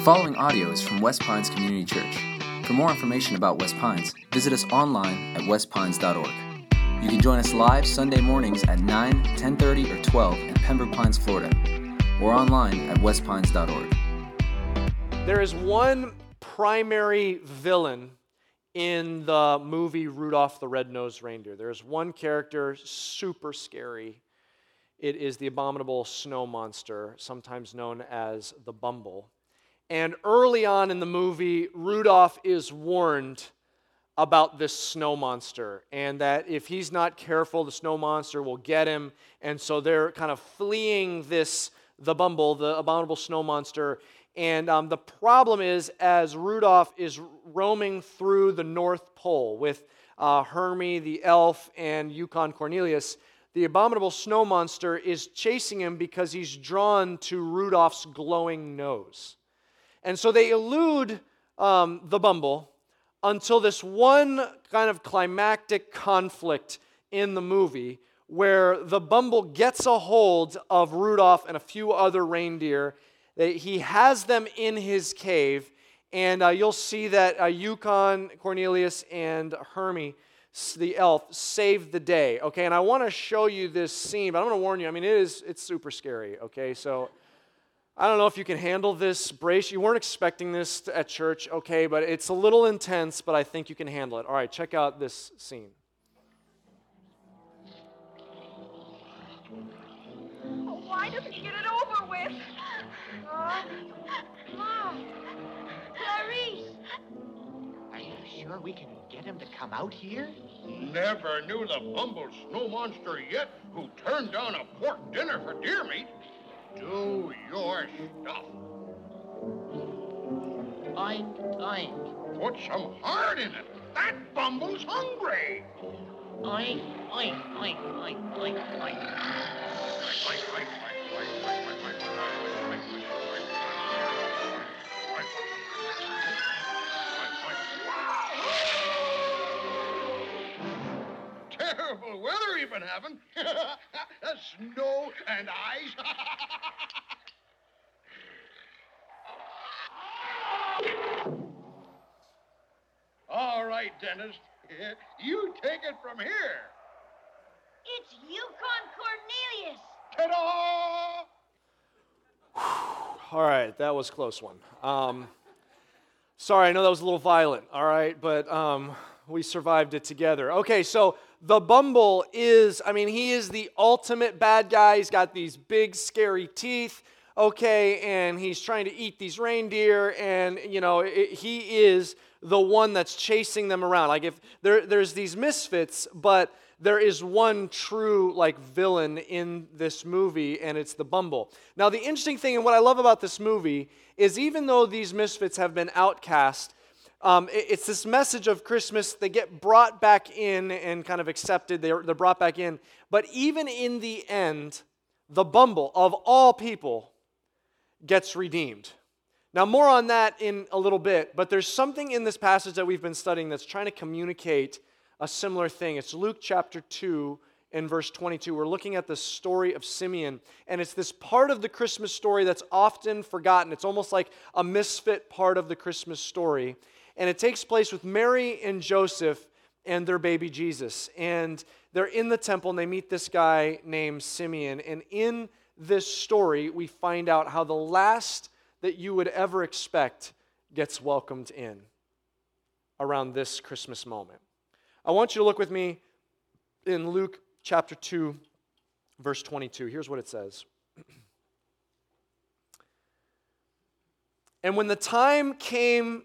The following audio is from West Pines Community Church. For more information about West Pines, visit us online at westpines.org. You can join us live Sunday mornings at 9, 10:30, or 12 in Pembroke Pines, Florida, or online at westpines.org. There is one primary villain in the movie Rudolph the Red-Nosed Reindeer. There's one character super scary. It is the abominable snow monster, sometimes known as the Bumble. And early on in the movie, Rudolph is warned about this snow monster and that if he's not careful, the snow monster will get him. And so they're kind of fleeing this, the Bumble, the abominable snow monster. And um, the problem is, as Rudolph is roaming through the North Pole with uh, Hermey the elf and Yukon Cornelius, the abominable snow monster is chasing him because he's drawn to Rudolph's glowing nose. And so they elude um, the Bumble until this one kind of climactic conflict in the movie where the Bumble gets a hold of Rudolph and a few other reindeer. He has them in his cave, and uh, you'll see that uh, Yukon, Cornelius, and Hermey, the elf, save the day. Okay, and I want to show you this scene, but I'm going to warn you. I mean, it is it's super scary. Okay, so I don't know if you can handle this brace. You weren't expecting this at church, okay, but it's a little intense, but I think you can handle it. All right, check out this scene. Why doesn't he get it over with? Uh, Mom, Clarice, Are you sure we can get him to come out here? Never knew the bumble snow monster yet who turned down a pork dinner for deer meat. Do your stuff. Oink, oink, Put some heart in it. That bumble's hungry. oink, oink, oink, oink, oink, oink. Terrible weather you've been having. Snow and ice. All right, dentist. You take it from here. it's Yukon Cornelius. Ta-da! All right, that was a close one. Um, sorry, I know that was a little violent, all right, but um, we survived it together. Okay, so the Bumble is, I mean, he is the ultimate bad guy. He's got these big, scary teeth, okay, and he's trying to eat these reindeer, and, you know, it, he is the one that's chasing them around. Like, if there, there's these misfits, but there is one true like villain in this movie and it's the bumble now the interesting thing and what i love about this movie is even though these misfits have been outcast um, it- it's this message of christmas they get brought back in and kind of accepted they're, they're brought back in but even in the end the bumble of all people gets redeemed now, more on that in a little bit, but there's something in this passage that we've been studying that's trying to communicate a similar thing. It's Luke chapter 2 and verse 22. We're looking at the story of Simeon, and it's this part of the Christmas story that's often forgotten. It's almost like a misfit part of the Christmas story. And it takes place with Mary and Joseph and their baby Jesus. And they're in the temple and they meet this guy named Simeon. And in this story, we find out how the last that you would ever expect gets welcomed in around this Christmas moment. I want you to look with me in Luke chapter 2, verse 22. Here's what it says. And when the time came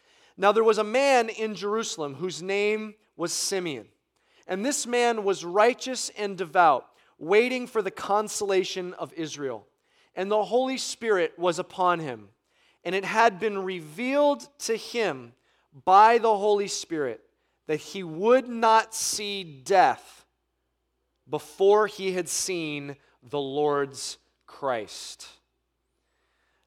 Now there was a man in Jerusalem whose name was Simeon. And this man was righteous and devout, waiting for the consolation of Israel. And the Holy Spirit was upon him. and it had been revealed to him by the Holy Spirit that he would not see death before he had seen the Lord's Christ.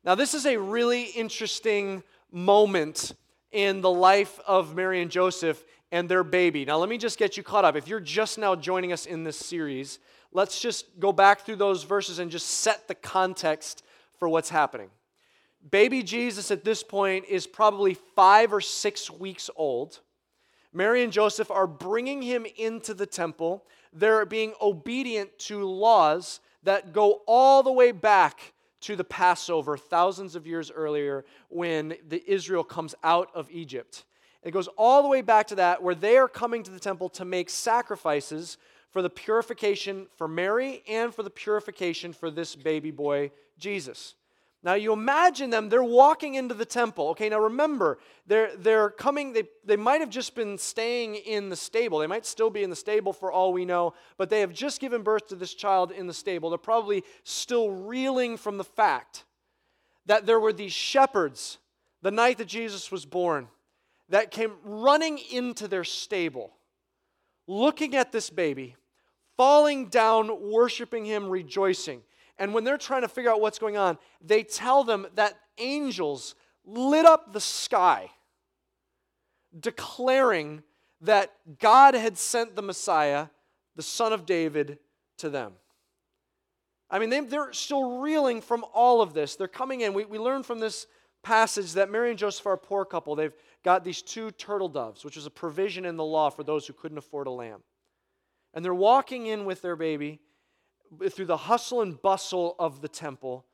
Now, this is a really interesting moment in the life of Mary and Joseph and their baby. Now, let me just get you caught up. If you're just now joining us in this series, let's just go back through those verses and just set the context for what's happening. Baby Jesus at this point is probably five or six weeks old. Mary and Joseph are bringing him into the temple. They're being obedient to laws that go all the way back to the Passover thousands of years earlier when the Israel comes out of Egypt. It goes all the way back to that, where they are coming to the temple to make sacrifices for the purification for Mary and for the purification for this baby boy, Jesus. Now you imagine them, they're walking into the temple. Okay, now remember, they're, they're coming, they, they might have just been staying in the stable. They might still be in the stable for all we know, but they have just given birth to this child in the stable. They're probably still reeling from the fact that there were these shepherds the night that Jesus was born that came running into their stable, looking at this baby, falling down, worshiping him, rejoicing. And when they're trying to figure out what's going on, they tell them that angels lit up the sky, declaring that God had sent the Messiah, the Son of David, to them. I mean, they, are still reeling from all of this. They're coming in. We, we learn from this passage that Mary and Joseph are a poor couple. They've got these two turtle doves, which was a provision in the law for those who couldn't afford a lamb. And they're walking in with their baby through the hustle and bustle of the temple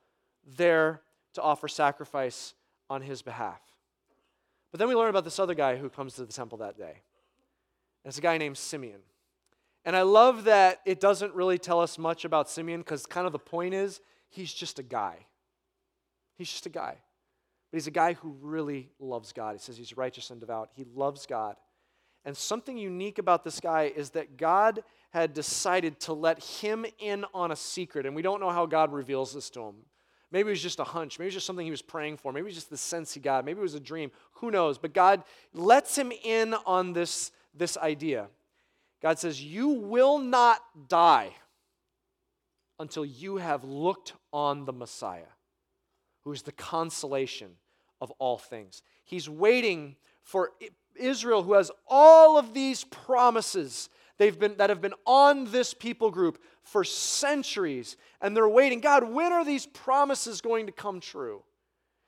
there to offer sacrifice on his behalf. But then we learn about this other guy who comes to the temple that day. And it's a guy named Simeon. And I love that it doesn't really tell us much about Simeon because kind of the point is he's just a guy. He's just a guy. But he's a guy who really loves God. He says he's righteous and devout. He loves God. And something unique about this guy is that God had decided to let him in on a secret. And we don't know how God reveals this to him. Maybe it was just a hunch. Maybe it was just something he was praying for. Maybe it was just the sense he got. Maybe it was a dream. Who knows? But God lets him in on this, this idea. God says, You will not die until you have looked on the Messiah, who is the consolation of all things. He's waiting for Israel, who has all of these promises they've been, that have been on this people group for centuries, and they're waiting. God, when are these promises going to come true?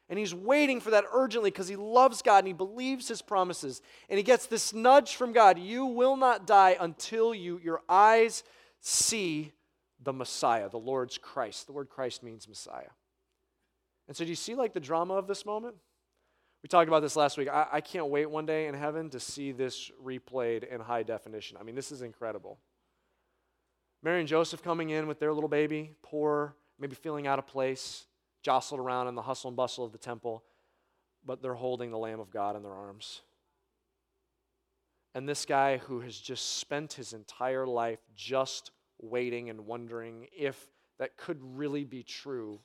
And he's waiting for that urgently because he loves God and he believes his promises. And he gets this nudge from God you will not die until you, your eyes see the Messiah, the Lord's Christ. The word Christ means Messiah. And so, do you see like the drama of this moment? We talked about this last week. I, I, can't wait one day in heaven to see this replayed in high definition. I mean, this is incredible. Mary and Joseph coming in with their little baby, poor, maybe feeling out of place, jostled around in the hustle and bustle of the temple, but they're holding the Lamb of God in their arms. And this guy who has just spent his entire life just waiting and wondering if that could really be true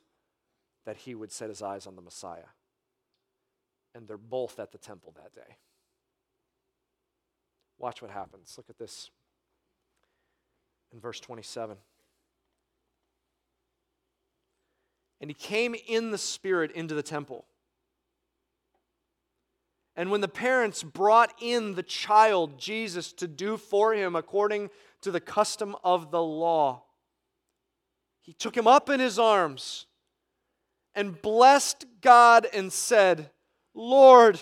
that he would set his eyes on the Messiah and they're both at the temple that day. Watch what happens. Look at this in verse 27. And he came in the Spirit into the temple. And when the parents brought in the child, Jesus, to do for him according to the custom of the law, he took him up in his arms and blessed God and said, Lord,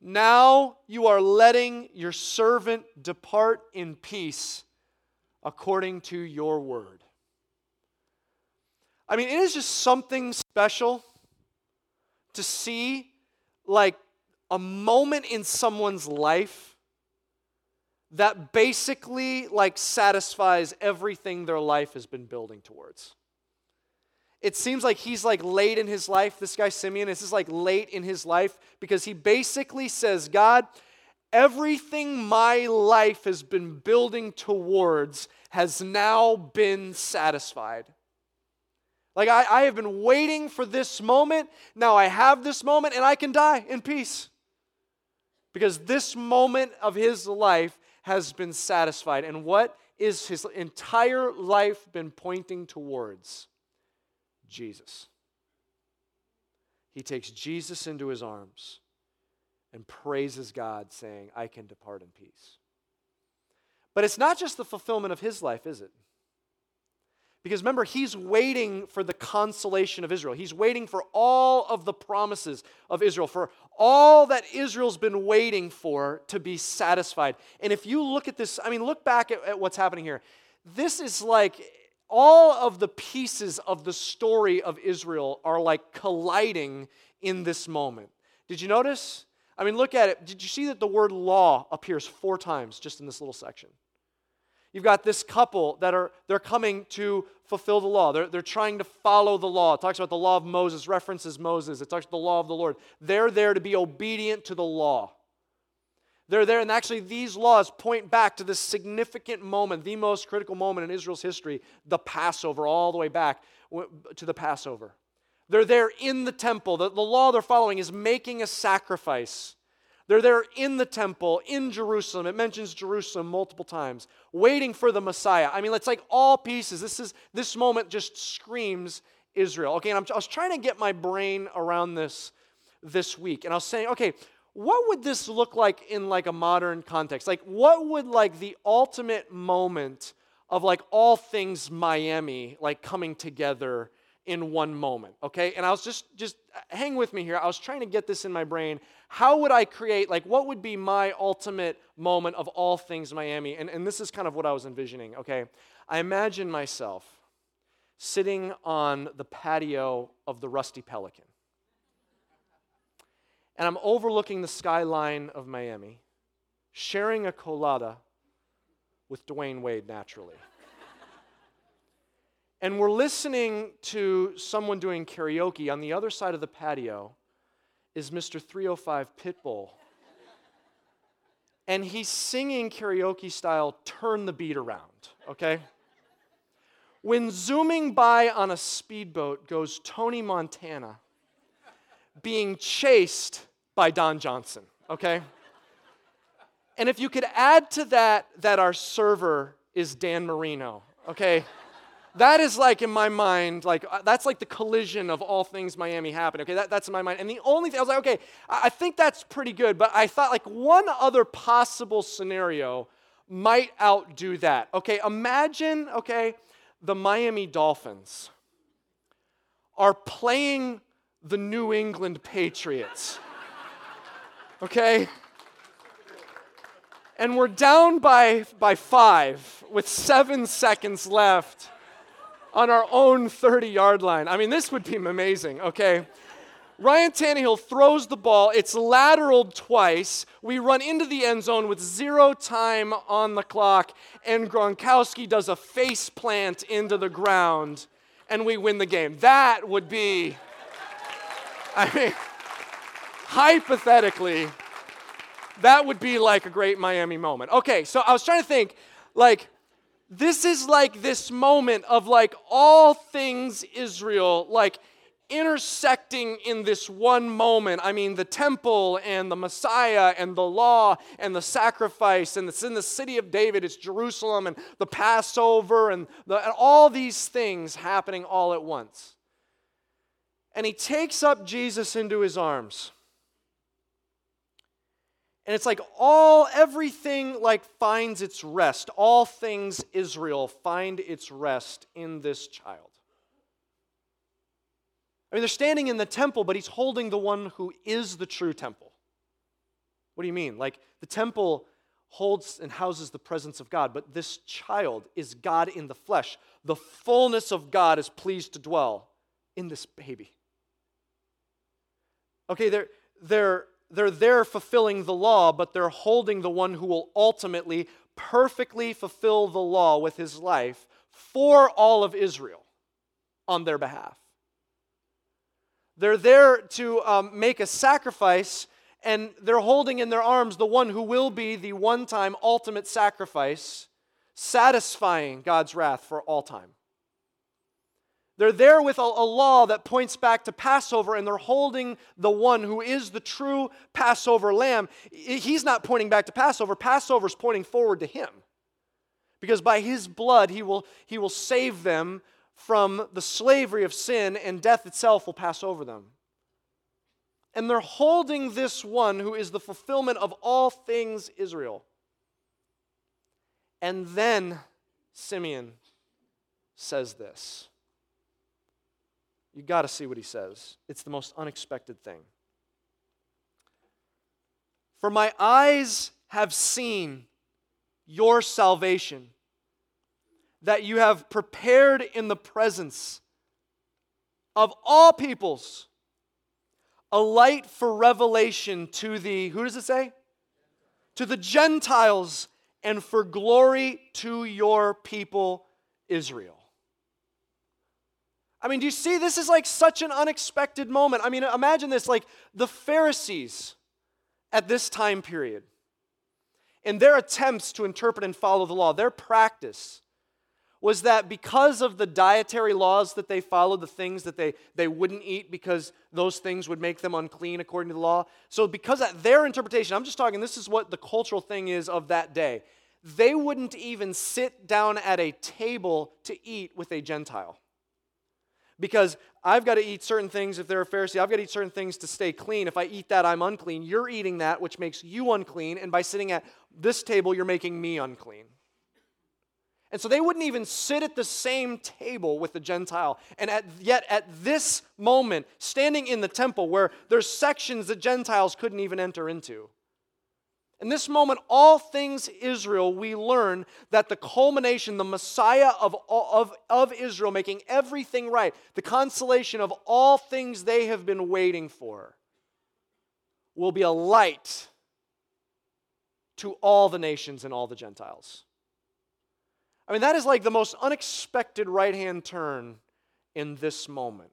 now you are letting your servant depart in peace according to your word. I mean, it is just something special to see like a moment in someone's life that basically like satisfies everything their life has been building towards it seems like he's like late in his life. This guy, Simeon, this is like late in his life because he basically says, God, everything my life has been building towards has now been satisfied. Like, I, I have been waiting for this moment. Now I have this moment, and I can die in peace. Because this moment of his life has been satisfied. And what is his entire life been pointing towards? Jesus. He takes Jesus into his arms and praises God, saying, I can depart in peace. But it's not just the fulfillment of his life, is it? Because remember, he's waiting for the consolation of Israel. He's waiting for all of the promises of Israel, for all that Israel's been waiting for to be satisfied. And if you look at this, I mean, look back at, at what's happening here. This is like all of the pieces of the story of Israel are like colliding in this moment. Did you notice? I mean, look at it. Did you see that the word law appears four times just in this little section? You've got this couple that are they're coming to fulfill the law. They're, they're trying to follow the law. It talks about the law of Moses, references Moses. It talks about the law of the Lord. They're there to be obedient to the law. They're there, and actually, these laws point back to this significant moment, the most critical moment in Israel's history, the Passover, all the way back to the Passover. They're there in the temple. The, the law they're following is making a sacrifice they're there in the temple in Jerusalem. It mentions Jerusalem multiple times, waiting for the Messiah. I mean, it's like all pieces. This is this moment just screams Israel. Okay, and I'm, I was trying to get my brain around this this week, and I was saying, okay, what would this look like in like a modern context? Like, what would like the ultimate moment of like all things Miami like coming together in one moment? Okay, and I was just just uh, hang with me here. I was trying to get this in my brain how would I create, like, what would be my ultimate moment of all things Miami? And, and this is kind of what I was envisioning, okay? I imagine myself sitting on the patio of the Rusty Pelican. And I'm overlooking the skyline of Miami, sharing a colada with Dwyane Wade naturally. and we're listening to someone doing karaoke on the other side of the patio is Mr. 305 Pitbull. And he's singing karaoke style, Turn the Beat Around, okay? When zooming by on a speedboat goes Tony Montana being chased by Don Johnson, okay? And if you could add to that that our server is Dan Marino, okay? that is like in my mind, like uh, that's like the collision of all things Miami happen. Okay, that, that's in my mind. And the only thing I was like, okay, I think that's pretty good, but I thought like one other possible scenario might outdo that. Okay, imagine, okay, the Miami Dolphins are playing the New England Patriots. Okay? And we're down by, by five with seven seconds left on our own 30 yard line. I mean, this would be amazing, okay? Ryan Tannehill throws the ball. It's lateraled twice. We run into the end zone with zero time on the clock, and Gronkowski does a face plant into the ground, and we win the game. That would be, I mean, hypothetically, that would be like a great Miami moment. Okay, so I was trying to think, like, this is like this moment of like all things Israel, like intersecting in this one moment. I mean, the temple and the Messiah and the law and the sacrifice, and it's in the city of David, it's Jerusalem and the Passover and, the, and all these things happening all at once. And he takes up Jesus into his arms. And it's like all, everything like finds its rest. All things Israel find its rest in this child. I mean, they're standing in the temple, but he's holding the one who is the true temple. What do you mean? Like the temple holds and houses the presence of God, but this child is God in the flesh. The fullness of God is pleased to dwell in this baby. Okay, they're, they're they're there fulfilling the law, but they're holding the one who will ultimately perfectly fulfill the law with his life for all of Israel on their behalf. They're there to um, make a sacrifice, and they're holding in their arms the one who will be the one time ultimate sacrifice, satisfying God's wrath for all time. They're there with a, a, law that points back to Passover, and they're holding the one who is the true Passover lamb. He's not pointing back to Passover, Passover's pointing forward to him. Because by his blood, he will, he will save them from the slavery of sin, and death itself will pass over them. And they're holding this one who is the fulfillment of all things Israel. And then Simeon says this. You got to see what he says. It's the most unexpected thing. For my eyes have seen your salvation, that you have prepared in the presence of all peoples a light for revelation to the, who does it say? To the Gentiles and for glory to your people Israel. I mean, do you see? This is like such an unexpected moment. I mean, imagine this like the Pharisees at this time period, in their attempts to interpret and follow the law, their practice was that because of the dietary laws that they followed, the things that they, they wouldn't eat because those things would make them unclean according to the law. So, because of their interpretation, I'm just talking, this is what the cultural thing is of that day. They wouldn't even sit down at a table to eat with a Gentile because I've got to eat certain things if they're a Pharisee. I've got to eat certain things to stay clean. If I eat that, I'm unclean. You're eating that, which makes you unclean. And by sitting at this table, you're making me unclean. And so they wouldn't even sit at the same table with the Gentile. And at, yet, at this moment, standing in the temple where there's sections that Gentiles couldn't even enter into, in this moment, all things Israel, we learn that the culmination, the Messiah of, of, of Israel, making everything right, the consolation of all things they have been waiting for, will be a light to all the nations and all the Gentiles. I mean, that is like the most unexpected right hand turn in this moment.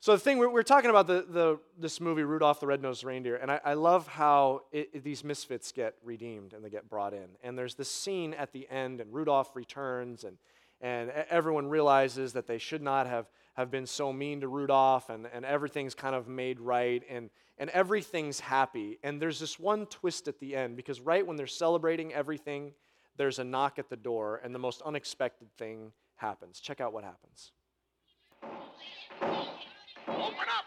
So the thing we're, we're talking about the, the this movie Rudolph the Red-Nosed Reindeer, and I, I love how it, it, these misfits get redeemed and they get brought in. And there's this scene at the end, and Rudolph returns, and and everyone realizes that they should not have, have been so mean to Rudolph, and, and everything's kind of made right, and, and everything's happy. And there's this one twist at the end, because right when they're celebrating everything, there's a knock at the door, and the most unexpected thing happens. Check out what happens. Open up!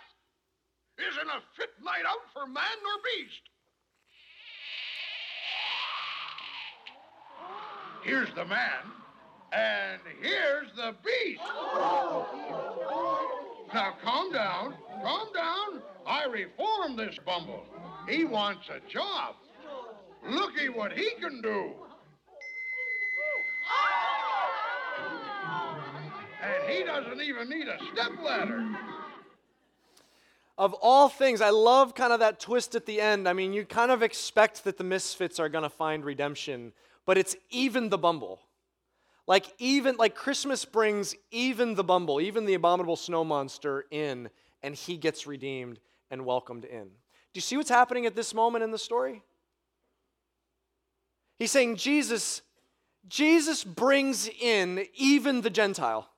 Isn't a fit night out for man nor beast. Here's the man, and here's the beast. Now calm down, calm down. I reformed this bumble. He wants a job. Looky what he can do. And he doesn't even need a step ladder of all things, I love kind of that twist at the end. I mean, you kind of expect that the misfits are going to find redemption, but it's even the bumble. Like even like Christmas brings even the bumble, even the abominable snow monster in and he gets redeemed and welcomed in. Do you see what's happening at this moment in the story? He's saying Jesus Jesus brings in even the Gentile.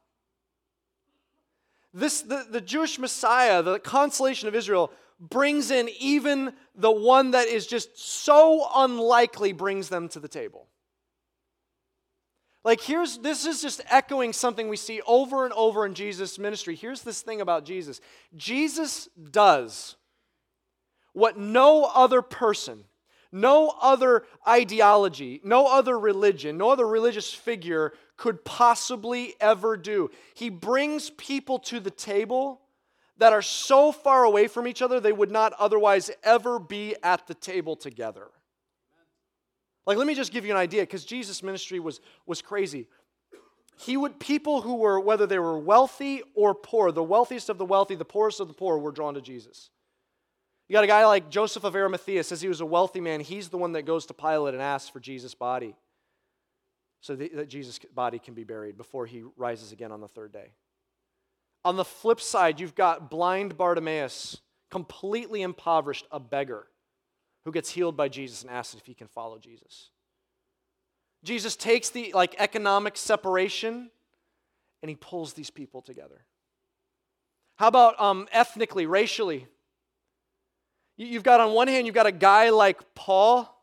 This, the, the Jewish Messiah, the consolation of Israel, brings in even the one that is just so unlikely, brings them to the table. Like, here's this is just echoing something we see over and over in Jesus' ministry. Here's this thing about Jesus Jesus does what no other person, no other ideology, no other religion, no other religious figure could possibly ever do. He brings people to the table that are so far away from each other they would not otherwise ever be at the table together. Like, let me just give you an idea because Jesus' ministry was, was crazy. He would, people who were, whether they were wealthy or poor, the wealthiest of the wealthy, the poorest of the poor, were drawn to Jesus. You got a guy like Joseph of Arimathea, says he was a wealthy man. He's the one that goes to Pilate and asks for Jesus' body so that Jesus' body can be buried before he rises again on the third day. On the flip side, you've got blind Bartimaeus, completely impoverished, a beggar, who gets healed by Jesus and asks if he can follow Jesus. Jesus takes the like economic separation and he pulls these people together. How about um, ethnically, racially? You- You've got on one hand, you've got a guy like Paul.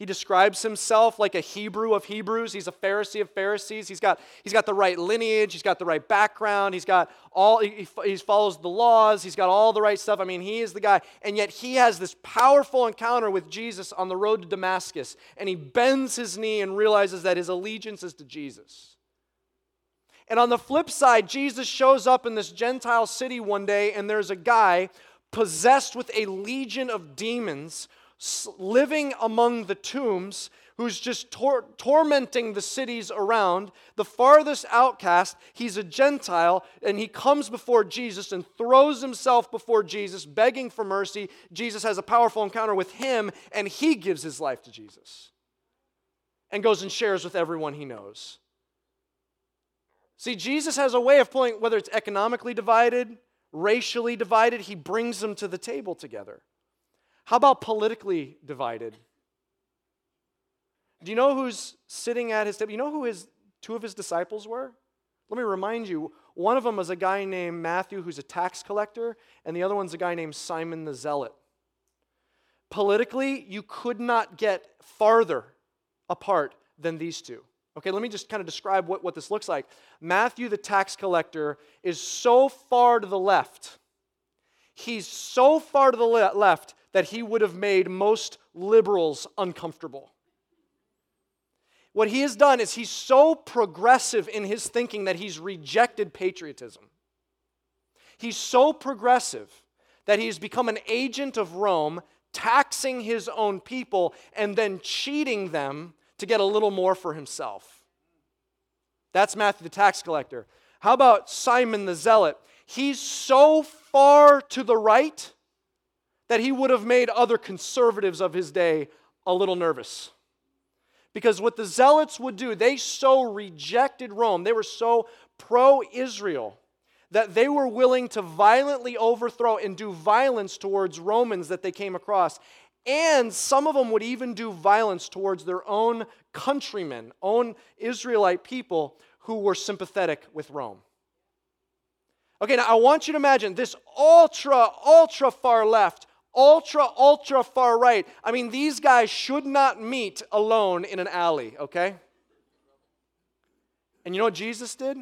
He describes himself like a Hebrew of Hebrews. He's a Pharisee of Pharisees. He's got, he's got the right lineage. He's got the right background. He's got all, he, he follows the laws. He's got all the right stuff. I mean, he is the guy. And yet he has this powerful encounter with Jesus on the road to Damascus. And he bends his knee and realizes that his allegiance is to Jesus. And on the flip side, Jesus shows up in this Gentile city one day, and there's a guy possessed with a legion of demons living among the tombs who's just tor- tormenting the cities around. The farthest outcast, he's a Gentile, and he comes before Jesus and throws himself before Jesus, begging for mercy. Jesus has a powerful encounter with him, and he gives his life to Jesus and goes and shares with everyone he knows. See, Jesus has a way of pulling, whether it's economically divided, racially divided, he brings them to the table together. How about politically divided? Do you know who's sitting at his table? You know who his two of his disciples were? Let me remind you. One of them was a guy named Matthew, who's a tax collector, and the other one's a guy named Simon the Zealot. Politically, you could not get farther apart than these two. Okay, let me just kind of describe what, what this looks like. Matthew, the tax collector, is so far to the left. He's so far to the le- left that he would have made most liberals uncomfortable. What he has done is he's so progressive in his thinking that he's rejected patriotism. He's so progressive that he's become an agent of Rome, taxing his own people and then cheating them to get a little more for himself. That's Matthew the tax collector. How about Simon the zealot? He's so far to the right that he would have made other conservatives of his day a little nervous. Because what the zealots would do, they so rejected Rome, they were so pro Israel, that they were willing to violently overthrow and do violence towards Romans that they came across. And some of them would even do violence towards their own countrymen, own Israelite people who were sympathetic with Rome. Okay, now I want you to imagine this ultra, ultra far left, ultra, ultra far right. I mean, these guys should not meet alone in an alley, okay? And you know what Jesus did?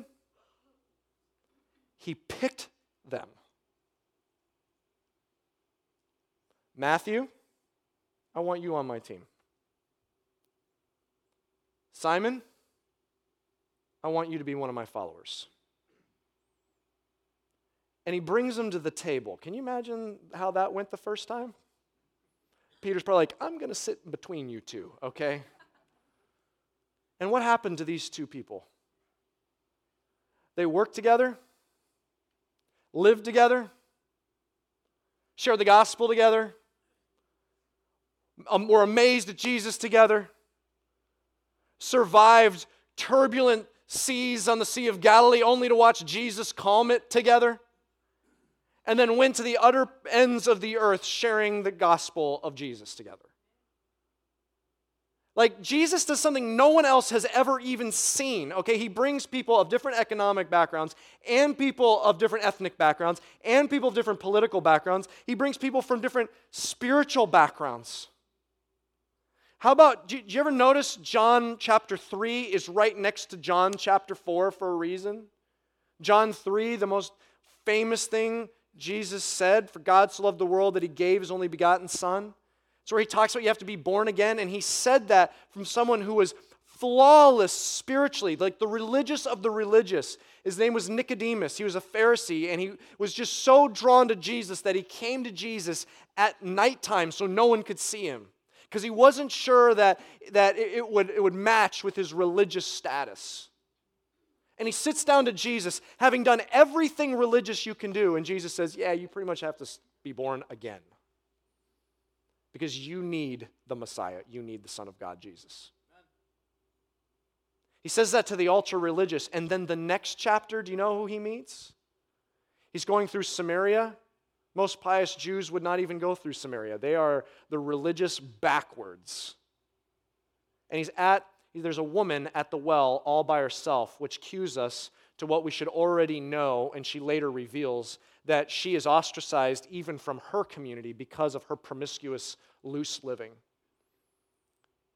He picked them. Matthew, I want you on my team. Simon, I want you to be one of my followers. And he brings them to the table. Can you imagine how that went the first time? Peter's probably like, I'm going to sit between you two, okay? And what happened to these two people? They worked together, lived together, shared the gospel together, were amazed at Jesus together, survived turbulent seas on the Sea of Galilee only to watch Jesus calm it together, and then went to the utter ends of the earth sharing the gospel of Jesus together. Like Jesus does something no one else has ever even seen. Okay, he brings people of different economic backgrounds and people of different ethnic backgrounds and people of different political backgrounds. He brings people from different spiritual backgrounds. How about, did you ever notice John chapter 3 is right next to John chapter 4 for a reason? John 3, the most famous thing Jesus said, For God so loved the world that he gave his only begotten Son. It's where he talks about you have to be born again, and he said that from someone who was flawless spiritually, like the religious of the religious. His name was Nicodemus. He was a Pharisee, and he was just so drawn to Jesus that he came to Jesus at nighttime so no one could see him because he wasn't sure that, that it, would, it would match with his religious status. And he sits down to Jesus, having done everything religious you can do, and Jesus says, Yeah, you pretty much have to be born again. Because you need the Messiah, you need the Son of God, Jesus. He says that to the ultra religious, and then the next chapter, do you know who he meets? He's going through Samaria. Most pious Jews would not even go through Samaria. They are the religious backwards. And he's at, there's a woman at the well all by herself, which cues us to what we should already know, and she later reveals that she is ostracized even from her community because of her promiscuous, loose living.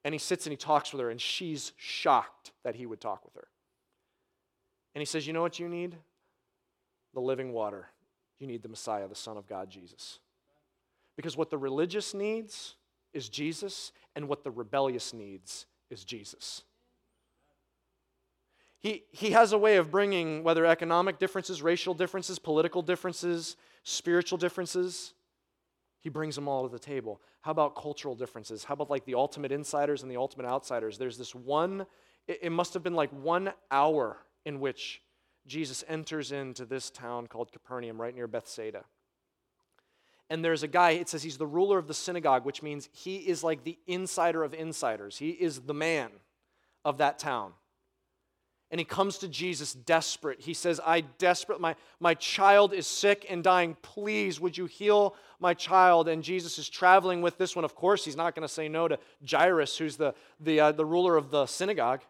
And he sits and he talks with her, and she's shocked that he would talk with her. And he says, You know what you need? The living water. You need the Messiah, the Son of God, Jesus. Because what the religious needs is Jesus, and what the rebellious needs is Jesus. He, he has a way of bringing, whether economic differences, racial differences, political differences, spiritual differences, he brings them all to the table. How about cultural differences? How about like the ultimate insiders and the ultimate outsiders? There's this one, it, it must have been like one hour in which Jesus enters into this town called Capernaum, right near Bethsaida. And there's a guy, it says he's the ruler of the synagogue, which means he is like the insider of insiders. He is the man of that town and he comes to Jesus desperate. He says, I desperate, my, my child is sick and dying. Please, would you heal my child? And Jesus is traveling with this one. Of course, he's not going to say no to Jairus, who's the, the, uh, the ruler of the synagogue.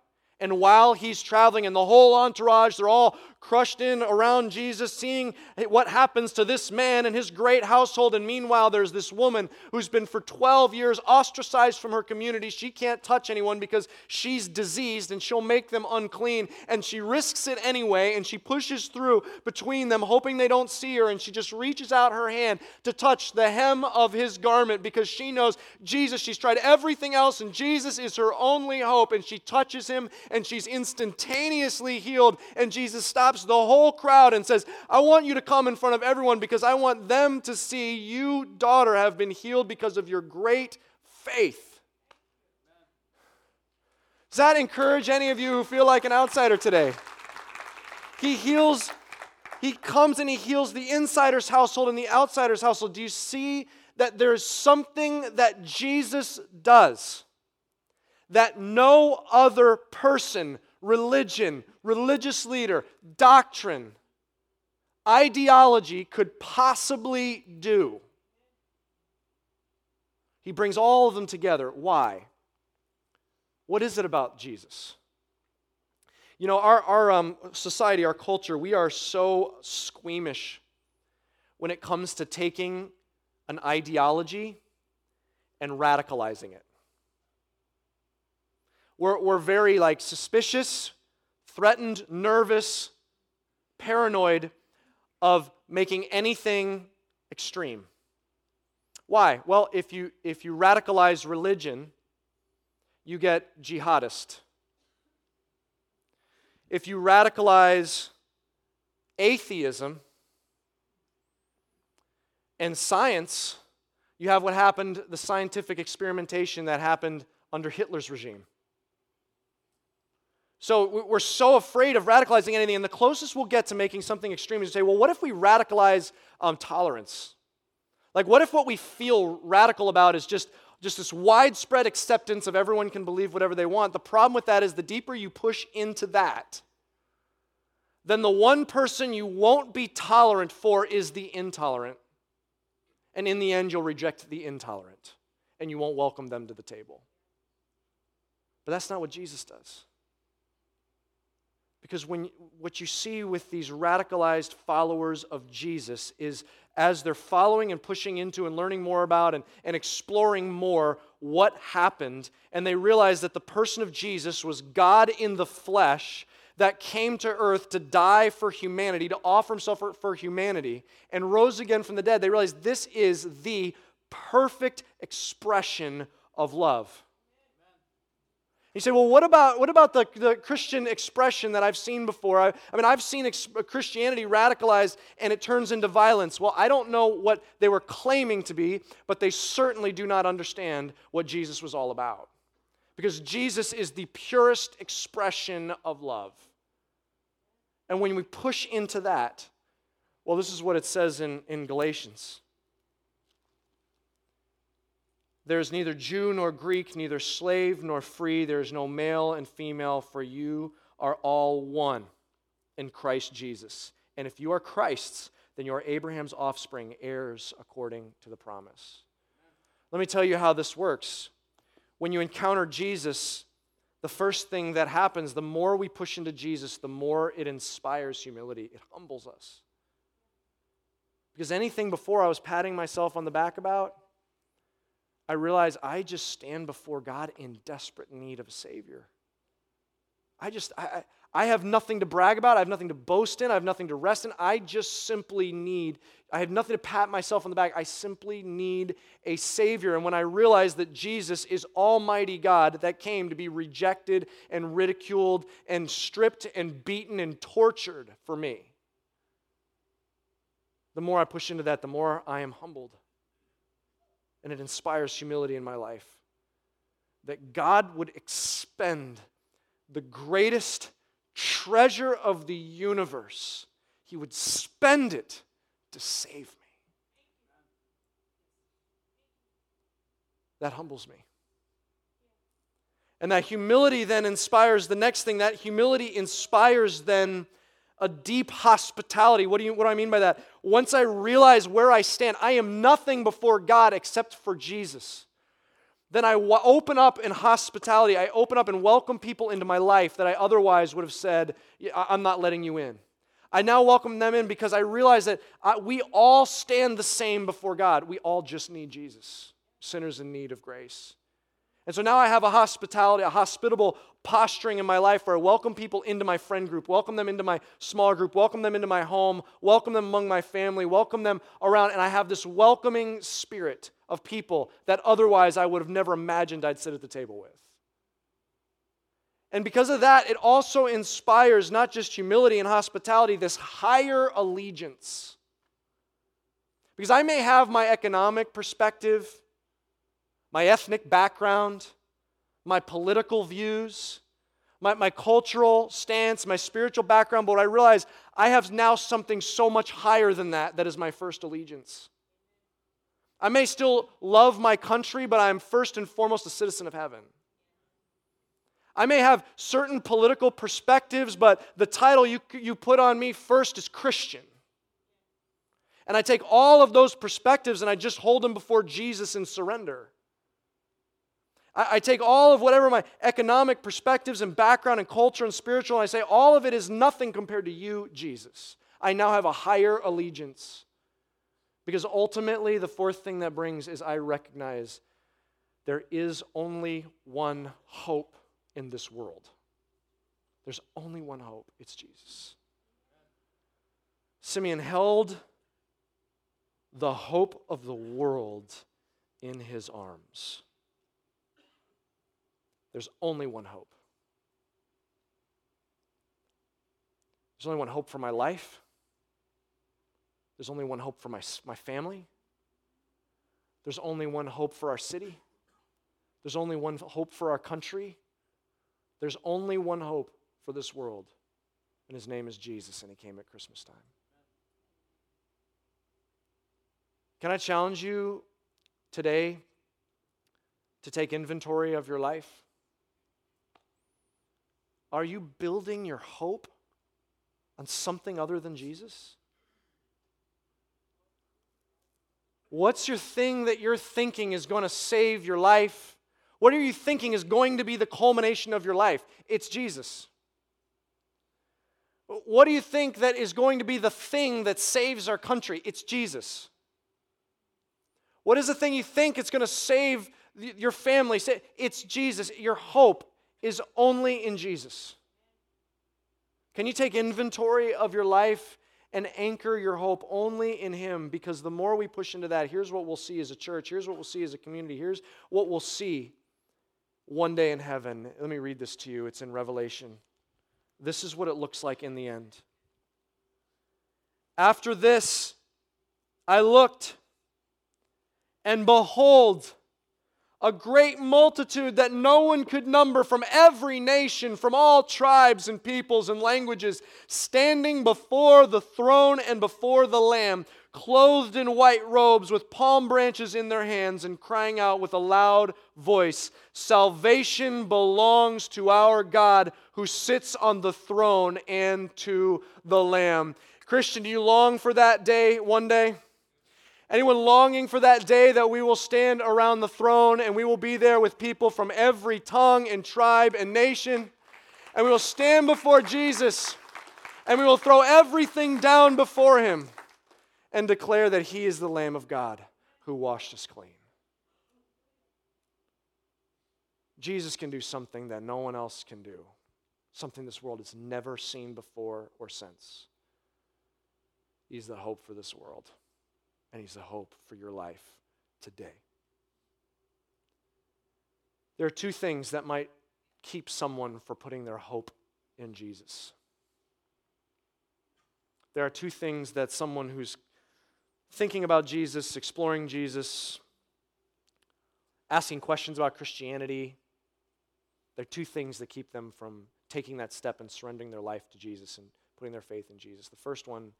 And while he's traveling, and the whole entourage, they're all crushed in around Jesus, seeing what happens to this man and his great household. And meanwhile, there's this woman who's been for 12 years ostracized from her community. She can't touch anyone because she's diseased and she'll make them unclean. And she risks it anyway, and she pushes through between them, hoping they don't see her. And she just reaches out her hand to touch the hem of his garment because she knows Jesus. She's tried everything else, and Jesus is her only hope. And she touches him and she's instantaneously healed. And Jesus stops the whole crowd and says, I want you to come in front of everyone because I want them to see you, daughter, have been healed because of your great faith. Does that encourage any of you who feel like an outsider today? He heals, he comes and he heals the insider's household and the outsider's household. Do you see that there's something that Jesus does? That no other person, religion, religious leader, doctrine, ideology could possibly do. He brings all of them together. Why? What is it about Jesus? You know, our, our um, society, our culture, we are so squeamish when it comes to taking an ideology and radicalizing it. We're, we're very like suspicious, threatened, nervous, paranoid of making anything extreme. Why? Well, if you if you radicalize religion, you get jihadist. If you radicalize atheism and science, you have what happened, the scientific experimentation that happened under Hitler's regime. So we're so afraid of radicalizing anything, and the closest we'll get to making something extreme is to say, well, what if we radicalize um, tolerance? Like, what if what we feel radical about is just, just this widespread acceptance of everyone can believe whatever they want? The problem with that is the deeper you push into that, then the one person you won't be tolerant for is the intolerant. And in the end, you'll reject the intolerant, and you won't welcome them to the table. But that's not what Jesus does. Because when, what you see with these radicalized followers of Jesus is as they're following and pushing into and learning more about and, and exploring more what happened, and they realize that the person of Jesus was God in the flesh that came to earth to die for humanity, to offer himself for, for humanity, and rose again from the dead, they realize this is the perfect expression of love. You say, well, what about, what about the, the Christian expression that I've seen before? I, I mean, I've seen ex- Christianity radicalized and it turns into violence. Well, I don't know what they were claiming to be, but they certainly do not understand what Jesus was all about. Because Jesus is the purest expression of love. And when we push into that, well, this is what it says in, in Galatians. There is neither Jew nor Greek, neither slave nor free. There is no male and female, for you are all one in Christ Jesus. And if you are Christ's, then you are Abraham's offspring, heirs according to the promise. Let me tell you how this works. When you encounter Jesus, the first thing that happens, the more we push into Jesus, the more it inspires humility. It humbles us. Because anything before I was patting myself on the back about, I realize I just stand before God in desperate need of a Savior. I just, I, I have nothing to brag about. I have nothing to boast in. I have nothing to rest in. I just simply need, I have nothing to pat myself on the back. I simply need a Savior. And when I realize that Jesus is Almighty God that came to be rejected and ridiculed and stripped and beaten and tortured for me, the more I push into that, the more I am humbled. And it inspires humility in my life. That God would expend the greatest treasure of the universe, He would spend it to save me. That humbles me. And that humility then inspires the next thing. That humility inspires then a deep hospitality. What do, you, what do I mean by that? Once I realize where I stand, I am nothing before God except for Jesus. Then I w- open up in hospitality. I open up and welcome people into my life that I otherwise would have said, I'm not letting you in. I now welcome them in because I realize that I, we all stand the same before God. We all just need Jesus, sinners in need of grace. And so now I have a hospitality, a hospitable posturing in my life where I welcome people into my friend group, welcome them into my small group, welcome them into my home, welcome them among my family, welcome them around. And I have this welcoming spirit of people that otherwise I would have never imagined I'd sit at the table with. And because of that, it also inspires not just humility and hospitality, this higher allegiance. Because I may have my economic perspective, my ethnic background, my political views, my, my cultural stance, my spiritual background, but I realize I have now something so much higher than that that is my first allegiance. I may still love my country, but I am first and foremost a citizen of heaven. I may have certain political perspectives, but the title you, you put on me first is Christian. And I take all of those perspectives and I just hold them before Jesus in surrender. I, take all of whatever my economic perspectives and background and culture and spiritual, and I say all of it is nothing compared to you, Jesus. I now have a higher allegiance. Because ultimately, the fourth thing that brings is I recognize there is only one hope in this world. There's only one hope it's Jesus. Simeon held the hope of the world in his arms. There's only one hope. There's only one hope for my life. There's only one hope for my, my family. There's only one hope for our city. There's only one hope for our country. There's only one hope for this world, and his name is Jesus, and he came at Christmas time. Can I challenge you today to take inventory of your life? Are you building your hope on something other than Jesus? What's your thing that you're thinking is going to save your life? What are you thinking is going to be the culmination of your life? It's Jesus. What do you think that is going to be the thing that saves our country? It's Jesus. What is the thing you think it's going to save your family? It's Jesus. Your hope is only in Jesus. Can you take inventory of your life and anchor your hope only in Him? Because the more we push into that, here's what we'll see as a church, here's what we'll see as a community, here's what we'll see one day in heaven. Let me read this to you. It's in Revelation. This is what it looks like in the end. After this, I looked, and behold, a great multitude that no one could number from every nation, from all tribes and peoples and languages, standing before the throne and before the Lamb, clothed in white robes with palm branches in their hands, and crying out with a loud voice Salvation belongs to our God who sits on the throne and to the Lamb. Christian, do you long for that day one day? Anyone longing for that day that we will stand around the throne and we will be there with people from every tongue and tribe and nation. And we will stand before Jesus and we will throw everything down before him and declare that he is the Lamb of God who washed us clean. Jesus can do something that no one else can do, something this world has never seen before or since. He's the hope for this world, and He's the hope for your life today. There are two things that might keep someone from putting their hope in Jesus. There are two things that someone who's thinking about Jesus, exploring Jesus, asking questions about Christianity, there are two things that keep them from taking that step and surrendering their life to Jesus and putting their faith in Jesus. The first one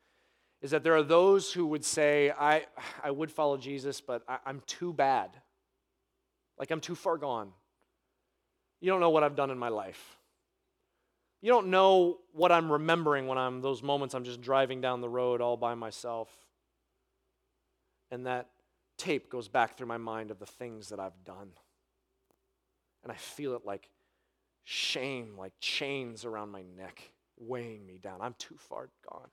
is that there are those who would say, I, I would follow Jesus, but I, I'm too bad. Like I'm too far gone. You don't know what I've done in my life. You don't know what I'm remembering when I'm those moments I'm just driving down the road all by myself. And that tape goes back through my mind of the things that I've done. And I feel it like shame, like chains around my neck, weighing me down. I'm too far gone.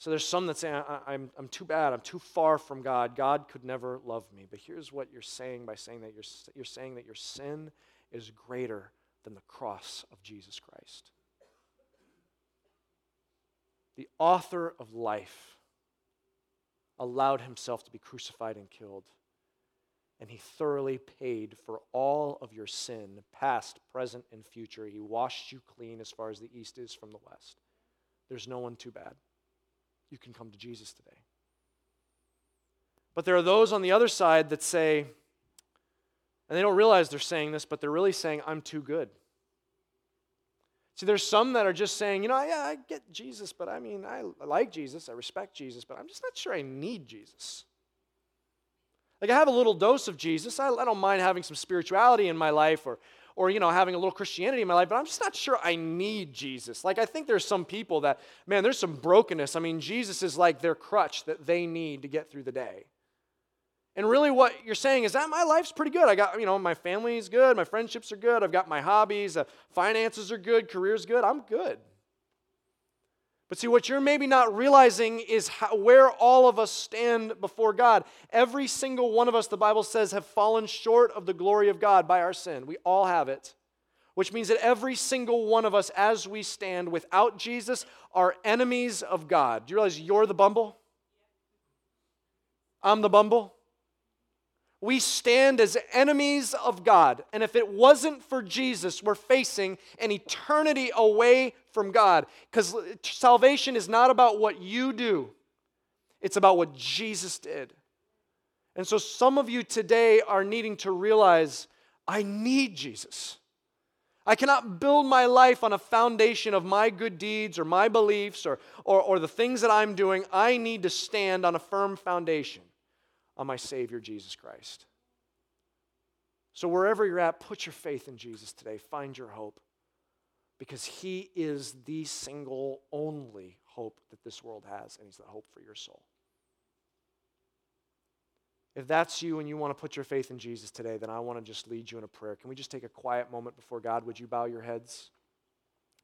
So there's some that say, I, am I'm too bad. I'm too far from God. God could never love me. But here's what you're saying by saying that you're, you're saying that your sin is greater than the cross of Jesus Christ. The author of life allowed himself to be crucified and killed and he thoroughly paid for all of your sin, past, present, and future. He washed you clean as far as the east is from the west. There's no one too bad. You can come to Jesus today. But there are those on the other side that say, and they don't realize they're saying this, but they're really saying, I'm too good. See, there's some that are just saying, you know, yeah, I get Jesus, but I mean, I like Jesus, I respect Jesus, but I'm just not sure I need Jesus. Like I have a little dose of Jesus. I, I don't mind having some spirituality in my life or, or, you know, having a little Christianity in my life, but I'm just not sure I need Jesus. Like I think there's some people that, man, there's some brokenness. I mean, Jesus is like their crutch that they need to get through the day. And really, what you're saying is that my life's pretty good. I got, you know, my family's good, my friendships are good, I've got my hobbies, uh, finances are good, career's good, I'm good. But see, what you're maybe not realizing is how, where all of us stand before God. Every single one of us, the Bible says, have fallen short of the glory of God by our sin. We all have it. Which means that every single one of us, as we stand without Jesus, are enemies of God. Do you realize you're the bumble? I'm the bumble. We stand as enemies of God. And if it wasn't for Jesus, we're facing an eternity away from God. Because salvation is not about what you do, it's about what Jesus did. And so some of you today are needing to realize I need Jesus. I cannot build my life on a foundation of my good deeds or my beliefs or, or, or the things that I'm doing. I need to stand on a firm foundation on my Savior, Jesus Christ. So, wherever you're at, put your faith in Jesus today. Find your hope because He is the single only hope that this world has, and He's the hope for your soul. If that's you and you want to put your faith in Jesus today, then I want to just lead you in a prayer. Can we just take a quiet moment before God? Would you bow your heads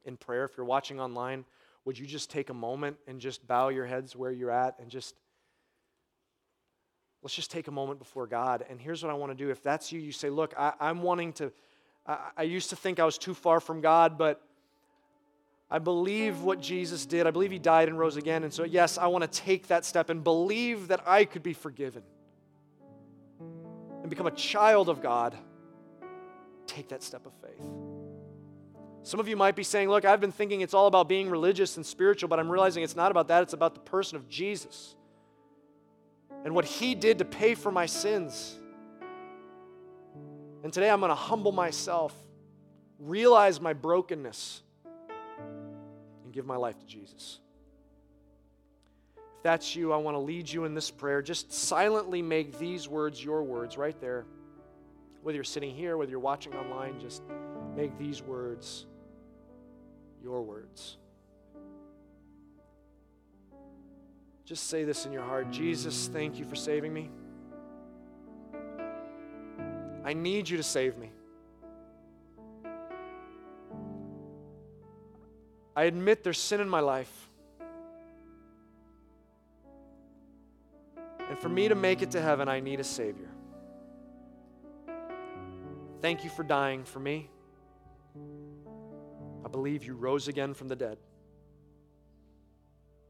in prayer? If you're watching online, would you just take a moment and just bow your heads where you're at and just let's just take a moment before God. And here's what I want to do. If that's you, you say, Look, I, am wanting to, I, I used to think I was too far from God, but I believe what Jesus did. I believe he died and rose again. And so, yes, I want to take that step and believe that I could be forgiven and become a child of God. Take that step of faith. Some of you might be saying, Look, I've been thinking it's all about being religious and spiritual, but I'm realizing it's not about that. It's about the person of Jesus and what He did to pay for my sins. And today I'm going to humble myself, realize my brokenness, and give my life to Jesus. If that's you, I want to lead you in this prayer. Just silently make these words your words right there. Whether you're sitting here, whether you're watching online, just make these words your words. Just say this in your heart Jesus, thank you for saving me. I need you to save me. I admit there's sin in my life. And for me to make it to heaven, I need a Savior. Thank you for dying for me. I believe you rose again from the dead